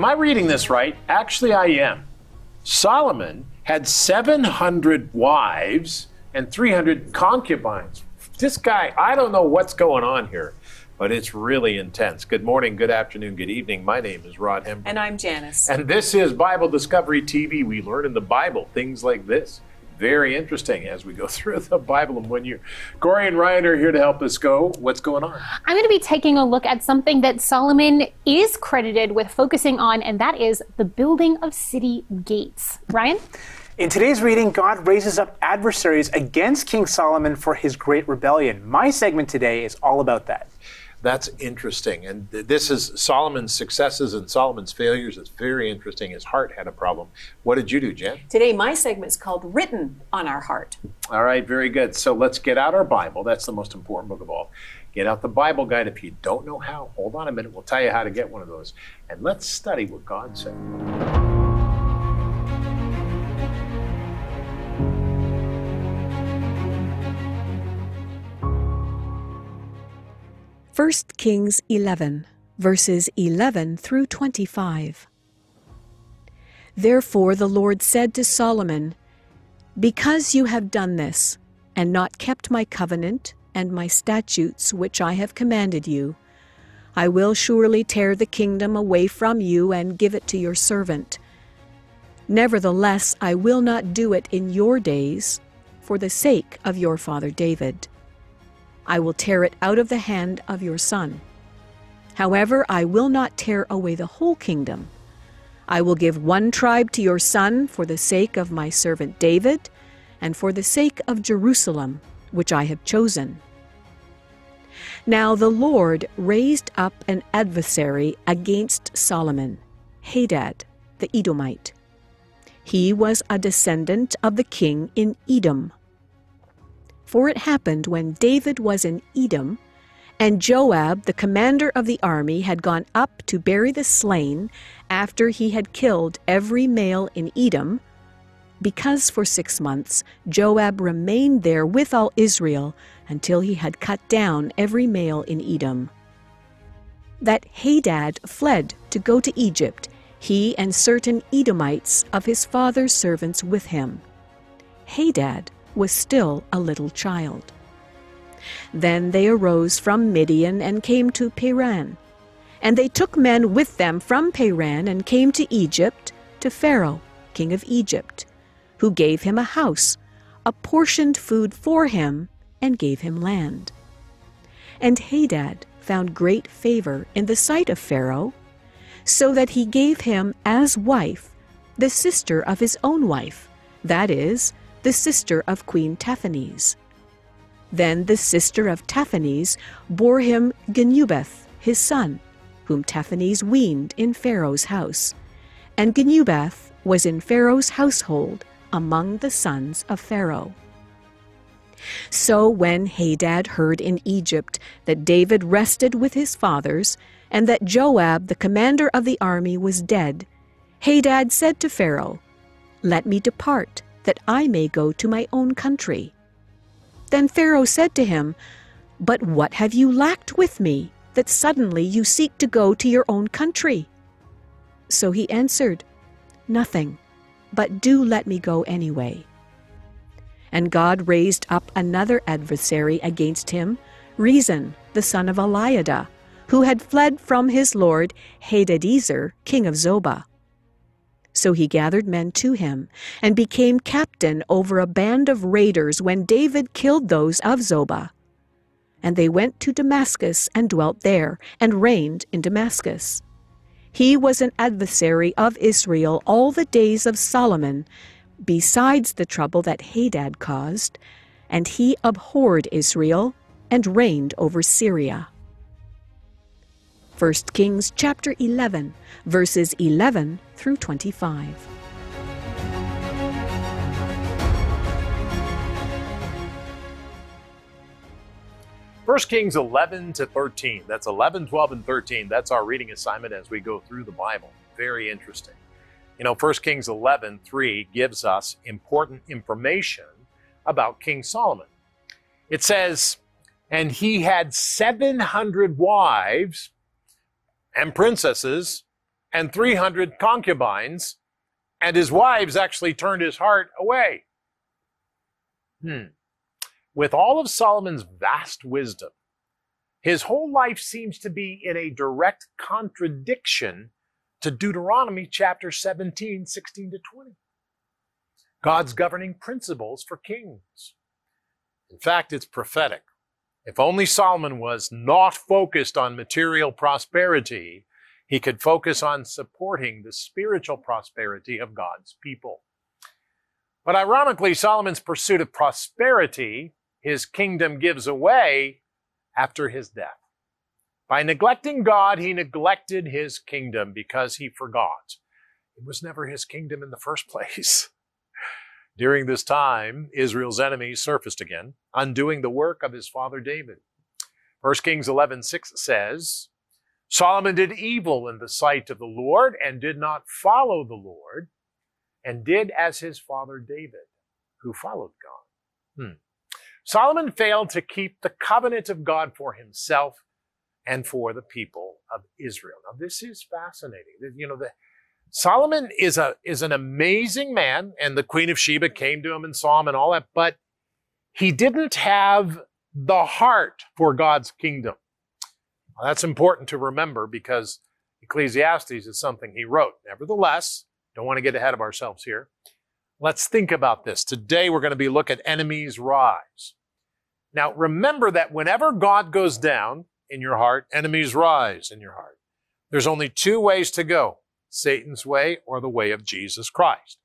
am I reading this right? Actually, I am. Solomon had 700 wives and 300 concubines. This guy, I don't know what's going on here, but it's really intense. Good morning, good afternoon, good evening. My name is Rod Hembree. And I'm Janice. And this is Bible Discovery TV. We learn in the Bible things like this. Very interesting as we go through the Bible in one year. Corey and Ryan are here to help us go. What's going on? I'm going to be taking a look at something that Solomon is credited with focusing on, and that is the building of city gates. Ryan? In today's reading, God raises up adversaries against King Solomon for his great rebellion. My segment today is all about that. That's interesting. And th- this is Solomon's successes and Solomon's failures. It's very interesting. His heart had a problem. What did you do, Jen? Today, my segment is called Written on Our Heart. All right, very good. So let's get out our Bible. That's the most important book of all. Get out the Bible guide. If you don't know how, hold on a minute. We'll tell you how to get one of those. And let's study what God said. 1 Kings 11, verses 11 through 25. Therefore the Lord said to Solomon, Because you have done this, and not kept my covenant and my statutes which I have commanded you, I will surely tear the kingdom away from you and give it to your servant. Nevertheless, I will not do it in your days, for the sake of your father David. I will tear it out of the hand of your son. However, I will not tear away the whole kingdom. I will give one tribe to your son for the sake of my servant David, and for the sake of Jerusalem, which I have chosen. Now the Lord raised up an adversary against Solomon, Hadad the Edomite. He was a descendant of the king in Edom. For it happened when David was in Edom, and Joab, the commander of the army, had gone up to bury the slain after he had killed every male in Edom, because for six months Joab remained there with all Israel until he had cut down every male in Edom. That Hadad fled to go to Egypt, he and certain Edomites of his father's servants with him. Hadad was still a little child. Then they arose from Midian and came to Paran. And they took men with them from Paran and came to Egypt, to Pharaoh, king of Egypt, who gave him a house, apportioned food for him, and gave him land. And Hadad found great favor in the sight of Pharaoh, so that he gave him as wife the sister of his own wife, that is, the sister of Queen Tahpenes. Then the sister of Tahpenes bore him Genubath, his son, whom Tahpenes weaned in Pharaoh's house. And Genubath was in Pharaoh's household among the sons of Pharaoh. So when Hadad heard in Egypt that David rested with his fathers, and that Joab, the commander of the army, was dead, Hadad said to Pharaoh, Let me depart that I may go to my own country. Then Pharaoh said to him, But what have you lacked with me, that suddenly you seek to go to your own country? So he answered, Nothing, but do let me go anyway. And God raised up another adversary against him, Rezon, the son of Eliada, who had fled from his lord Hadadezer, king of Zobah. So he gathered men to him, and became captain over a band of raiders when David killed those of Zobah. And they went to Damascus and dwelt there, and reigned in Damascus. He was an adversary of Israel all the days of Solomon, besides the trouble that Hadad caused, and he abhorred Israel and reigned over Syria. 1 Kings chapter 11, verses 11 through 25. First Kings 11 to 13. That's 11, 12, and 13. That's our reading assignment as we go through the Bible. Very interesting. You know, 1 Kings 11, 3 gives us important information about King Solomon. It says, And he had 700 wives and princesses and 300 concubines, and his wives actually turned his heart away. Hmm. With all of Solomon's vast wisdom, his whole life seems to be in a direct contradiction to Deuteronomy chapter 17, 16 to 20. God's governing principles for kings. In fact, it's prophetic. If only Solomon was not focused on material prosperity, he could focus on supporting the spiritual prosperity of God's people. But ironically, Solomon's pursuit of prosperity, his kingdom gives away after his death. By neglecting God, he neglected his kingdom because he forgot. It was never his kingdom in the first place. During this time, Israel's enemies surfaced again, undoing the work of his father David. 1 Kings 11:6 says, Solomon did evil in the sight of the Lord and did not follow the Lord, and did as his father David, who followed God. Hmm. Solomon failed to keep the covenant of God for himself and for the people of Israel. Now, this is fascinating. You know, the, Solomon is a is an amazing man, and the Queen of Sheba came to him and saw him and all that, but he didn't have the heart for God's kingdom. Well, that's important to remember because Ecclesiastes is something he wrote. Nevertheless, don't want to get ahead of ourselves here. Let's think about this. Today we're going to be looking at enemies rise. Now remember that whenever God goes down in your heart, enemies rise in your heart. There's only two ways to go. Satan's way or the way of Jesus Christ.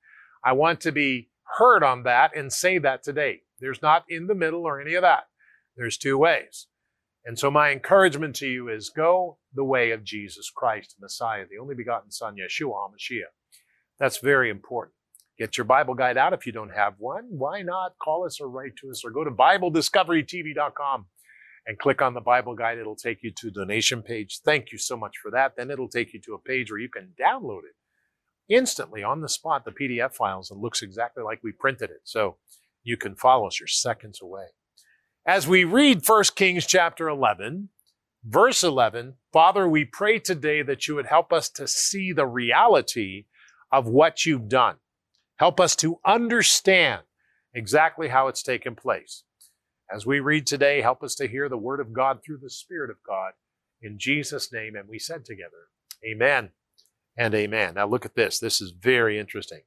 I want to be heard on that and say that today. There's not in the middle or any of that. There's two ways. And so my encouragement to you is go the way of Jesus Christ, Messiah, the only begotten Son, Yeshua HaMashiach. That's very important. Get your Bible guide out if you don't have one. Why not call us or write to us or go to BibleDiscoveryTV.com and click on the Bible guide. It'll take you to donation page. Thank you so much for that. Then it'll take you to a page where you can download it instantly on the spot, the PDF files. It looks exactly like we printed it. So you can follow us. You're seconds away. As we read 1 Kings chapter 11, verse 11, Father, we pray today that you would help us to see the reality of what you've done. Help us to understand exactly how it's taken place. As we read today, help us to hear the word of God through the Spirit of God. In Jesus' name, and we said together, Amen and Amen. Now look at this. This is very interesting.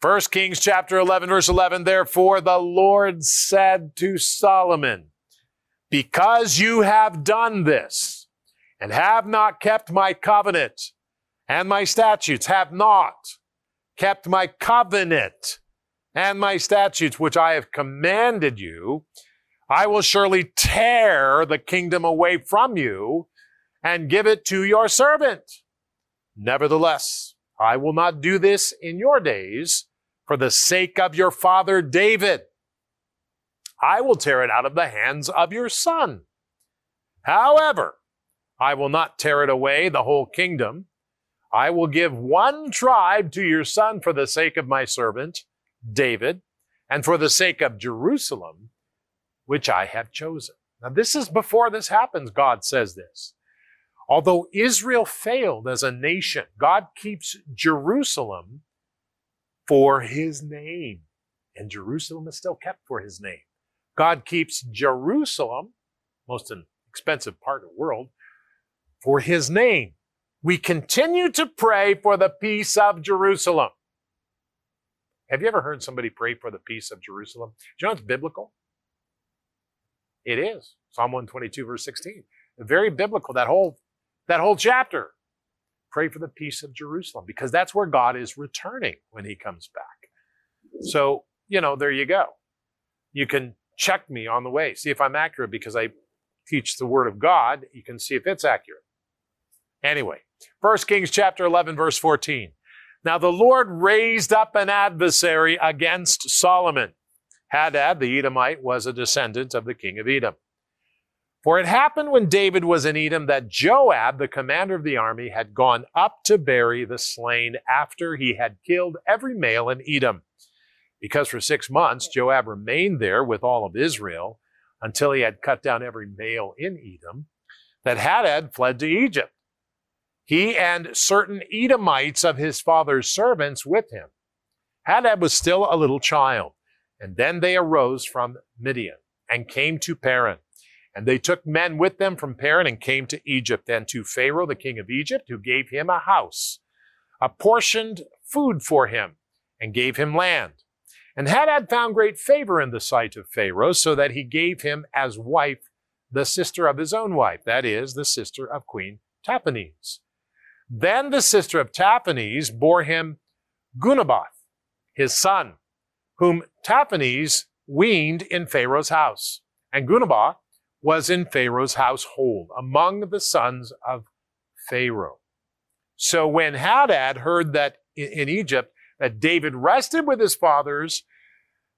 First Kings chapter 11, verse 11. Therefore, the Lord said to Solomon, Because you have done this, and have not kept my covenant and my statutes, have not kept my covenant and my statutes, which I have commanded you, I will surely tear the kingdom away from you and give it to your servant. Nevertheless, I will not do this in your days for the sake of your father David. I will tear it out of the hands of your son. However, I will not tear it away, the whole kingdom. I will give one tribe to your son for the sake of my servant David, and for the sake of Jerusalem, which I have chosen. Now, this is before this happens, God says this. Although Israel failed as a nation, God keeps Jerusalem for his name. And Jerusalem is still kept for his name. God keeps Jerusalem, most expensive part of the world, for his name. We continue to pray for the peace of Jerusalem. Have you ever heard somebody pray for the peace of Jerusalem? Do you know it's biblical? It is. Psalm 122, verse 16. Very biblical, that whole, that whole chapter. Pray for the peace of Jerusalem because that's where God is returning when he comes back. So, you know, there you go. You can check me on the way, see if I'm accurate because I teach the word of God. You can see if it's accurate. Anyway, 1 Kings chapter 11, verse 14. Now the Lord raised up an adversary against Solomon Hadad the Edomite was a descendant of the king of Edom. For it happened when David was in Edom that Joab, the commander of the army, had gone up to bury the slain after he had killed every male in Edom. Because for six months Joab remained there with all of Israel until he had cut down every male in Edom, that Hadad fled to Egypt. he and certain Edomites of his father's servants with him. Hadad was still a little child, and then they arose from Midian and came to Paran. And they took men with them from Paran and came to Egypt and to Pharaoh, the king of Egypt, who gave him a house, apportioned food for him, and gave him land. And Hadad found great favor in the sight of Pharaoh, so that he gave him as wife the sister of his own wife, that is, the sister of Queen Tahpenes. Then the sister of Tahpenes bore him Genubath, his son, whom Tahpenes weaned in Pharaoh's house. And Genubath was in Pharaoh's household, among the sons of Pharaoh. So when Hadad heard that in Egypt that David rested with his fathers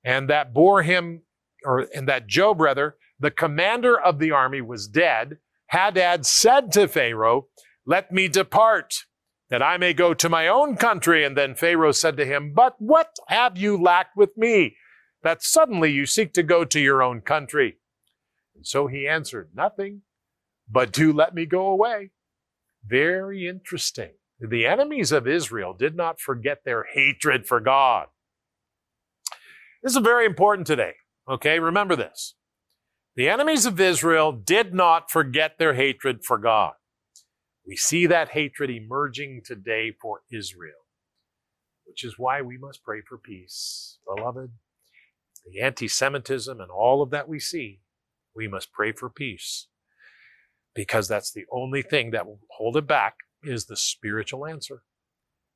and that bore him, or and that Joab rather, the commander of the army was dead, Hadad said to Pharaoh, Let me depart, that I may go to my own country. And then Pharaoh said to him, But what have you lacked with me, that suddenly you seek to go to your own country? And so he answered, Nothing, but do let me go away. Very interesting. The enemies of Israel did not forget their hatred for God. This is very important today. Okay, remember this. The enemies of Israel did not forget their hatred for God. We see that hatred emerging today for Israel, which is why we must pray for peace. Beloved, the anti Semitism and all of that we see, we must pray for peace because that's the only thing that will hold it back is the spiritual answer.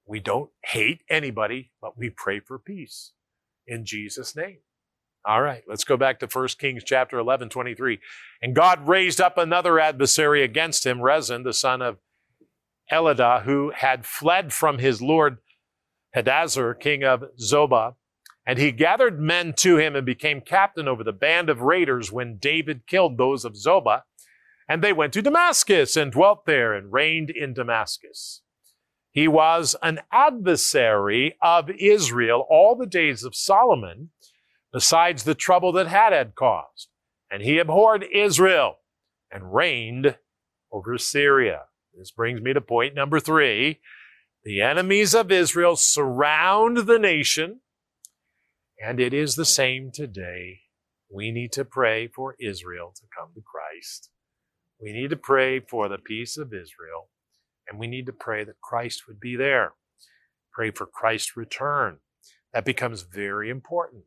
We don't hate anybody, but we pray for peace in Jesus' name. All right, let's go back to 1 Kings chapter 11, 23. And God raised up another adversary against him, Rezin, the son of Eladah, who had fled from his lord Hadazer, king of Zobah. And he gathered men to him and became captain over the band of raiders when David killed those of Zobah. And they went to Damascus and dwelt there and reigned in Damascus. He was an adversary of Israel all the days of Solomon, besides the trouble that Hadad caused. And he abhorred Israel and reigned over Syria. This brings me to point number three. The enemies of Israel surround the nation, and it is the same today. We need to pray for Israel to come to Christ. We need to pray for the peace of Israel, and we need to pray that Christ would be there. Pray for Christ's return. That becomes very important.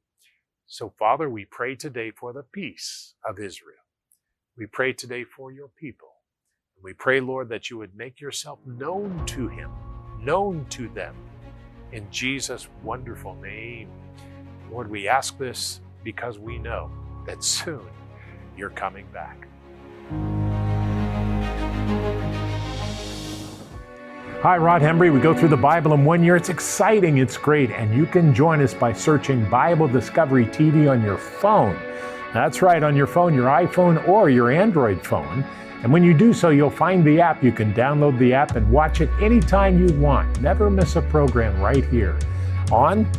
So, Father, we pray today for the peace of Israel. We pray today for your people. We pray, Lord, that you would make yourself known to him, known to them. In Jesus' wonderful name. Lord, we ask this because we know that soon you're coming back. Hi, Rod Hembree. We go through the Bible in one year. It's exciting, it's great, and you can join us by searching Bible Discovery TV on your phone. That's right, on your phone, your iPhone or your Android phone. And when you do so, you'll find the app. You can download the app and watch it anytime you want. Never miss a program right here on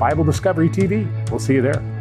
Bible Discovery TV. We'll see you there.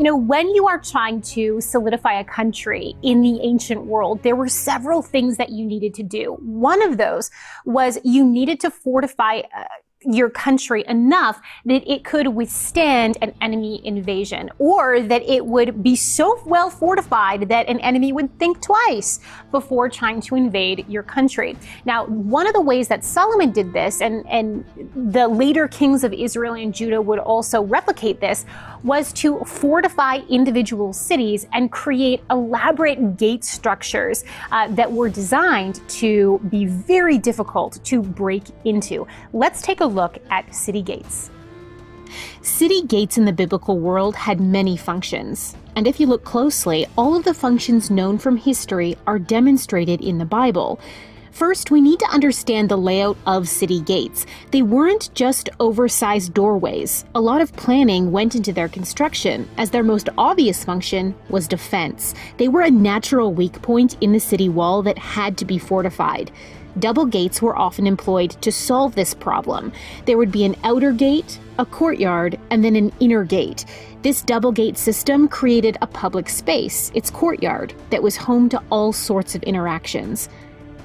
You know, when you are trying to solidify a country in the ancient world, there were several things that you needed to do. One of those was you needed to fortify uh, your country enough that it could withstand an enemy invasion or that it would be so well fortified that an enemy would think twice before trying to invade your country. Now, one of the ways that Solomon did this and, and the later kings of Israel and Judah would also replicate this was to fortify individual cities and create elaborate gate structures uh, that were designed to be very difficult to break into. Let's take a look at city gates. City gates in the biblical world had many functions. And if you look closely, all of the functions known from history are demonstrated in the Bible. First, we need to understand the layout of city gates. They weren't just oversized doorways. A lot of planning went into their construction, as their most obvious function was defense. They were a natural weak point in the city wall that had to be fortified. Double gates were often employed to solve this problem. There would be an outer gate, a courtyard, and then an inner gate. This double gate system created a public space, its courtyard, that was home to all sorts of interactions.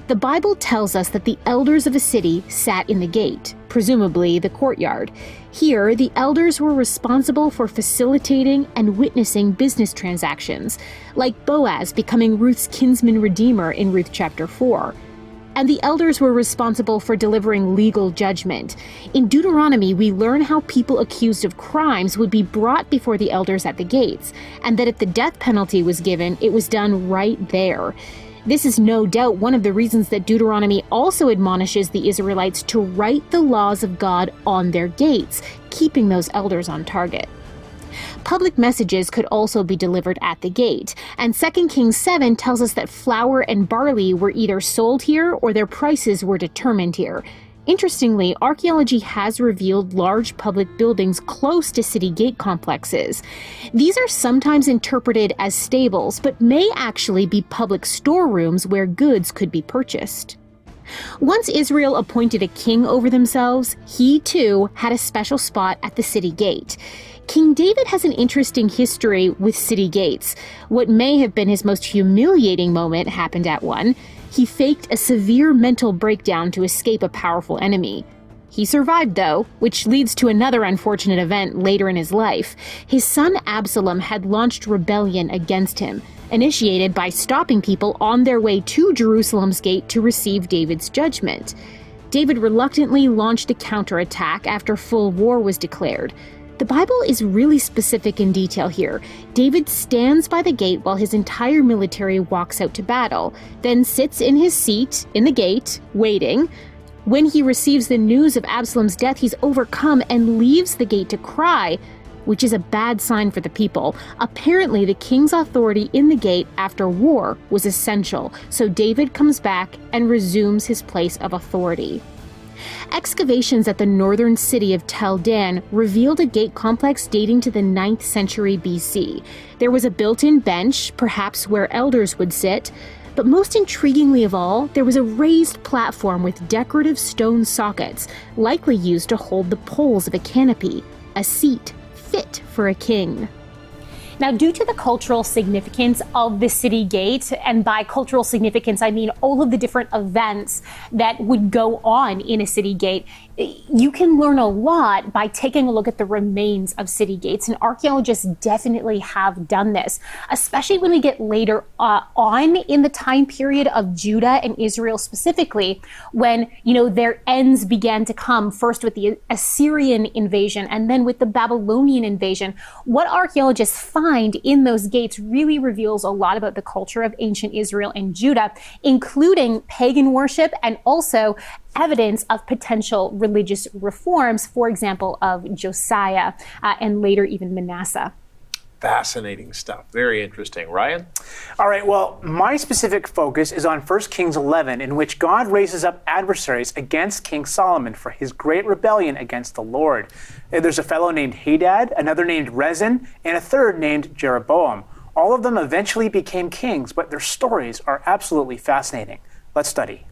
The Bible tells us that the elders of a city sat in the gate, presumably the courtyard. Here, the elders were responsible for facilitating and witnessing business transactions, like Boaz becoming Ruth's kinsman redeemer in Ruth chapter 4 and the elders were responsible for delivering legal judgment. In Deuteronomy, we learn how people accused of crimes would be brought before the elders at the gates, and that if the death penalty was given, it was done right there. This is no doubt one of the reasons that Deuteronomy also admonishes the Israelites to write the laws of God on their gates, keeping those elders on target. Public messages could also be delivered at the gate, and 2 Kings 7 tells us that flour and barley were either sold here or their prices were determined here. Interestingly, archaeology has revealed large public buildings close to city gate complexes. These are sometimes interpreted as stables, but may actually be public storerooms where goods could be purchased. Once Israel appointed a king over themselves, he too had a special spot at the city gate. King David has an interesting history with city gates. What may have been his most humiliating moment happened at one. He faked a severe mental breakdown to escape a powerful enemy. He survived, though, which leads to another unfortunate event later in his life. His son Absalom had launched rebellion against him, initiated by stopping people on their way to Jerusalem's gate to receive David's judgment. David reluctantly launched a counterattack after full war was declared. The Bible is really specific in detail here. David stands by the gate while his entire military walks out to battle, then sits in his seat in the gate, waiting. When he receives the news of Absalom's death, he's overcome and leaves the gate to cry, which is a bad sign for the people. Apparently, the king's authority in the gate after war was essential, so David comes back and resumes his place of authority. Excavations at the northern city of Tel Dan revealed a gate complex dating to the 9th century BC. There was a built in bench, perhaps where elders would sit. But most intriguingly of all, there was a raised platform with decorative stone sockets, likely used to hold the poles of a canopy, a seat fit for a king. Now, due to the cultural significance of the city gate, and by cultural significance, I mean all of the different events that would go on in a city gate, you can learn a lot by taking a look at the remains of city gates, and archaeologists definitely have done this, especially when we get later uh, on in the time period of Judah and Israel specifically, when you know their ends began to come first with the Assyrian invasion and then with the Babylonian invasion. What archaeologists find in those gates really reveals a lot about the culture of ancient Israel and Judah, including pagan worship and also evidence of potential religious reforms, for example, of Josiah uh, and later even Manasseh. Fascinating stuff. Very interesting. Ryan? All right, well, my specific focus is on 1 Kings 11, in which God raises up adversaries against King Solomon for his great rebellion against the Lord. There's a fellow named Hadad, another named Rezin, and a third named Jeroboam. All of them eventually became kings, but their stories are absolutely fascinating. Let's study.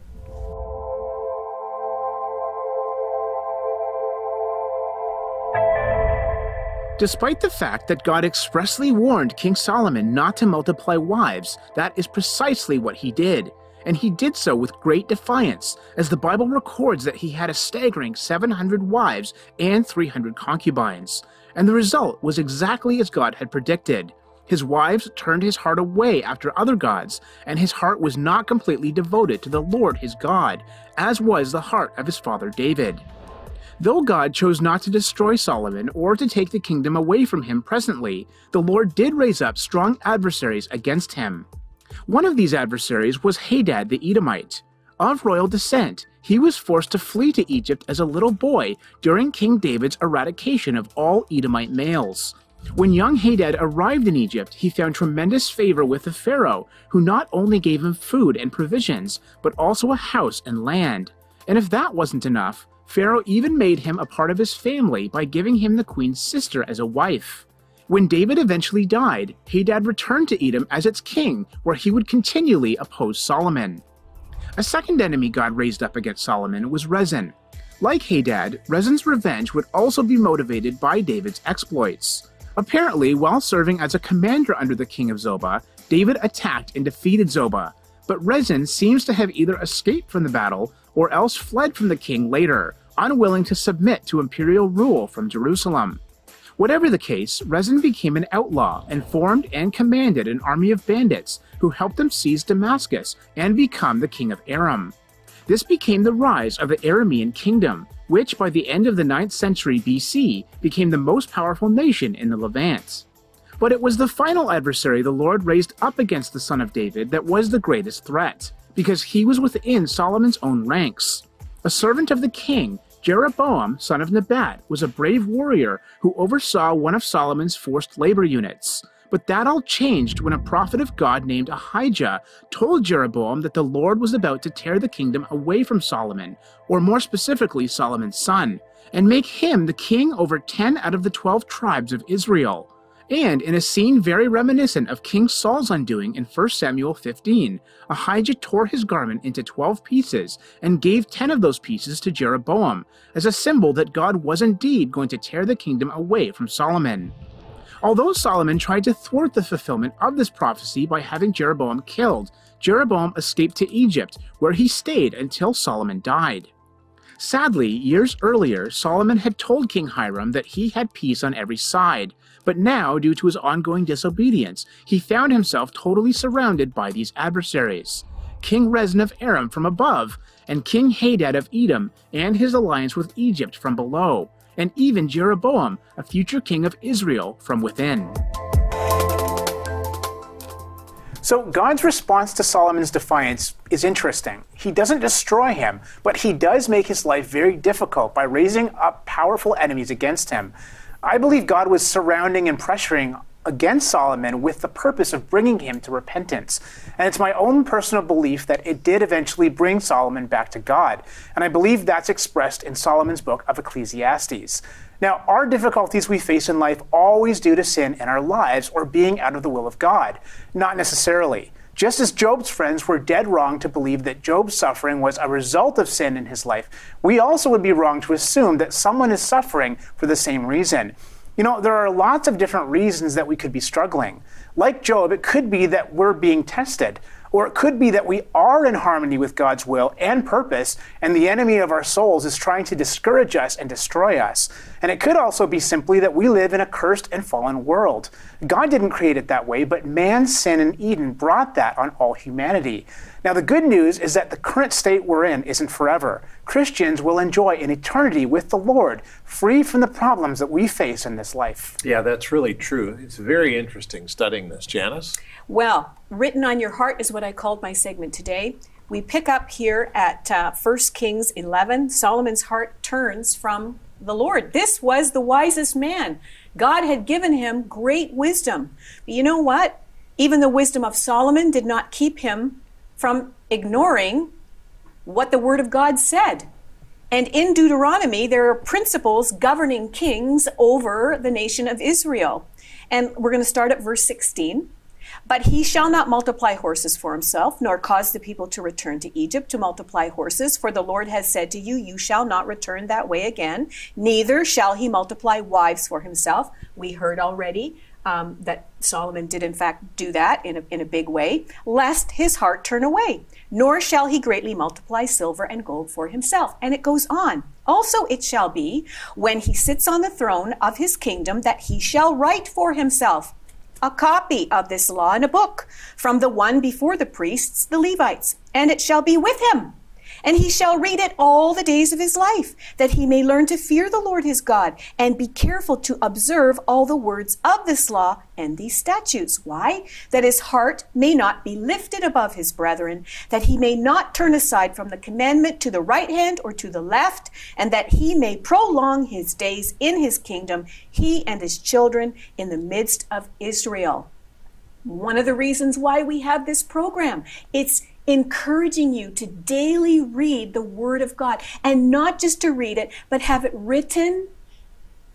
Despite the fact that God expressly warned King Solomon not to multiply wives, that is precisely what he did. And he did so with great defiance, as the Bible records that he had a staggering 700 wives and 300 concubines. And the result was exactly as God had predicted. His wives turned his heart away after other gods, and his heart was not completely devoted to the Lord his God, as was the heart of his father David. Though God chose not to destroy Solomon or to take the kingdom away from him presently, the Lord did raise up strong adversaries against him. One of these adversaries was Hadad the Edomite. Of royal descent, he was forced to flee to Egypt as a little boy during King David's eradication of all Edomite males. When young Hadad arrived in Egypt, he found tremendous favor with the Pharaoh, who not only gave him food and provisions, but also a house and land. And if that wasn't enough, Pharaoh even made him a part of his family by giving him the queen's sister as a wife. When David eventually died, Hadad returned to Edom as its king, where he would continually oppose Solomon. A second enemy God raised up against Solomon was Rezin. Like Hadad, Rezin's revenge would also be motivated by David's exploits. Apparently, while serving as a commander under the king of Zobah, David attacked and defeated Zobah, but Rezin seems to have either escaped from the battle or else fled from the king later, unwilling to submit to imperial rule from Jerusalem. Whatever the case, Rezin became an outlaw and formed and commanded an army of bandits who helped him seize Damascus and become the king of Aram. This became the rise of the Aramean kingdom, which by the end of the 9th century BC became the most powerful nation in the Levant. But it was the final adversary the Lord raised up against the son of David that was the greatest threat, because he was within Solomon's own ranks. A servant of the king, Jeroboam, son of Nebat, was a brave warrior who oversaw one of Solomon's forced labor units. But that all changed when a prophet of God named Ahijah told Jeroboam that the Lord was about to tear the kingdom away from Solomon, or more specifically, Solomon's son, and make him the king over 10 out of the 12 tribes of Israel. And in a scene very reminiscent of King Saul's undoing in 1 Samuel 15, Ahijah tore his garment into 12 pieces and gave 10 of those pieces to Jeroboam, as a symbol that God was indeed going to tear the kingdom away from Solomon. Although Solomon tried to thwart the fulfillment of this prophecy by having Jeroboam killed, Jeroboam escaped to Egypt, where he stayed until Solomon died. Sadly, years earlier, Solomon had told King Hiram that he had peace on every side, but now, due to his ongoing disobedience, he found himself totally surrounded by these adversaries. King Rezin of Aram from above, and King Hadad of Edom and his alliance with Egypt from below, and even Jeroboam, a future king of Israel, from within. So, God's response to Solomon's defiance is interesting. He doesn't destroy him, but he does make his life very difficult by raising up powerful enemies against him. I believe God was surrounding and pressuring against Solomon with the purpose of bringing him to repentance. And it's my own personal belief that it did eventually bring Solomon back to God. And I believe that's expressed in Solomon's book of Ecclesiastes. Now, our difficulties we face in life always due to sin in our lives or being out of the will of God? Not necessarily. Just as Job's friends were dead wrong to believe that Job's suffering was a result of sin in his life, we also would be wrong to assume that someone is suffering for the same reason. You know, there are lots of different reasons that we could be struggling. Like Job, it could be that we're being tested. Or it could be that we are in harmony with God's will and purpose, and the enemy of our souls is trying to discourage us and destroy us. And it could also be simply that we live in a cursed and fallen world. God didn't create it that way, but man's sin in Eden brought that on all humanity. Now, the good news is that the current state we're in isn't forever. Christians will enjoy an eternity with the Lord, free from the problems that we face in this life. Yeah, that's really true. It's very interesting studying this, Janice. Well, written on your heart is what I called my segment today. We pick up here at uh, 1 Kings 11. Solomon's heart turns from the Lord. This was the wisest man. God had given him great wisdom. But you know what? Even the wisdom of Solomon did not keep him from ignoring what the Word of God said. And in Deuteronomy, there are principles governing kings over the nation of Israel. And we're going to start at verse 16. But he shall not multiply horses for himself, nor cause the people to return to Egypt to multiply horses. For the Lord has said to you, You shall not return that way again. Neither shall he multiply wives for himself. We heard already um, that Solomon did, in fact, do that in a, in a big way, lest his heart turn away. Nor shall he greatly multiply silver and gold for himself. And it goes on. Also, it shall be, when he sits on the throne of his kingdom, that he shall write for himself a copy of this law in a book from the one before the priests, the Levites, and it shall be with him. And he shall read it all the days of his life, that he may learn to fear the Lord his God, and be careful to observe all the words of this law and these statutes. Why? That his heart may not be lifted above his brethren, that he may not turn aside from the commandment to the right hand or to the left, and that he may prolong his days in his kingdom, he and his children in the midst of Israel. One of the reasons why we have this program. It's encouraging you to daily read the Word of God and not just to read it, but have it written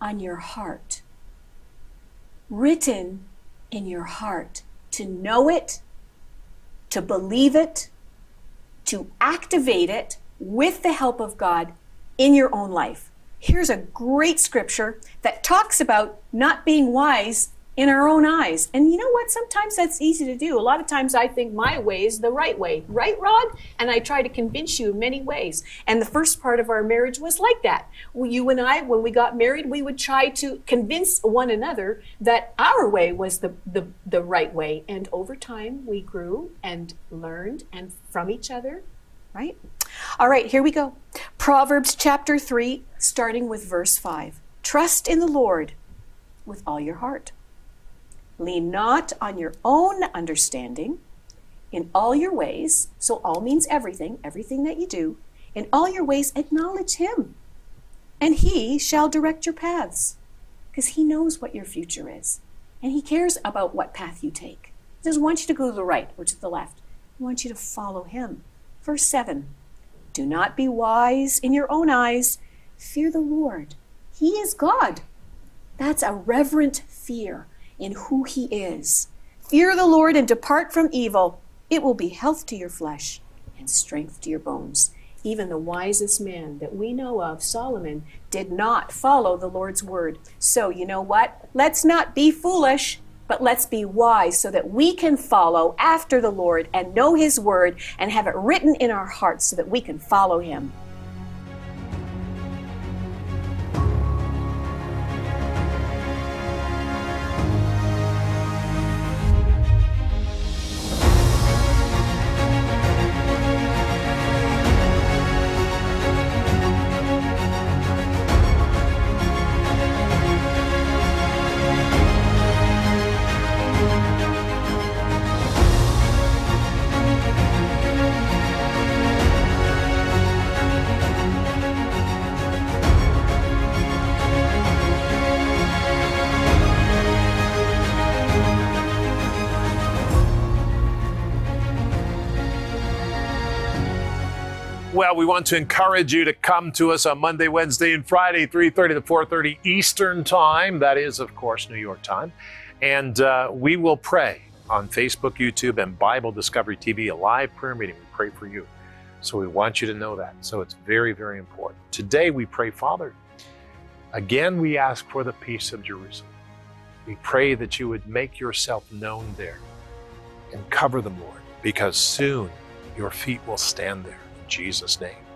on your heart. Written in your heart. To know it, to believe it, to activate it with the help of God in your own life. Here's a great scripture that talks about not being wise in our own eyes. And you know what? Sometimes that's easy to do. A lot of times I think my way is the right way. Right, Rod? And I try to convince you in many ways. And the first part of our marriage was like that. You and I, when we got married, we would try to convince one another that our way was the, the, the right way. And over time, we grew and learned and from each other, right? All right, here we go. Proverbs chapter 3, starting with verse 5. Trust in the Lord with all your heart Lean not on your own understanding in all your ways. So, all means everything, everything that you do. In all your ways, acknowledge Him, and He shall direct your paths because He knows what your future is. And He cares about what path you take. He doesn't want you to go to the right or to the left, He wants you to follow Him. Verse 7 Do not be wise in your own eyes, fear the Lord. He is God. That's a reverent fear in who He is. Fear the Lord and depart from evil. It will be health to your flesh and strength to your bones. Even the wisest man that we know of, Solomon, did not follow the Lord's word. So, you know what? Let's not be foolish, but let's be wise so that we can follow after the Lord and know his word and have it written in our hearts so that we can follow him. We want to encourage you to come to us on Monday, Wednesday, and Friday, 3:30 to 4:30 Eastern Time. That is, of course, New York time, and uh, we will pray on Facebook, YouTube, and Bible Discovery TV, a live prayer meeting. We pray for you, so we want you to know that. So it's very, very important. Today we pray, Father. Again, we ask for the peace of Jerusalem. We pray that you would make yourself known there and cover them, Lord, because soon your feet will stand there. Jesus' name.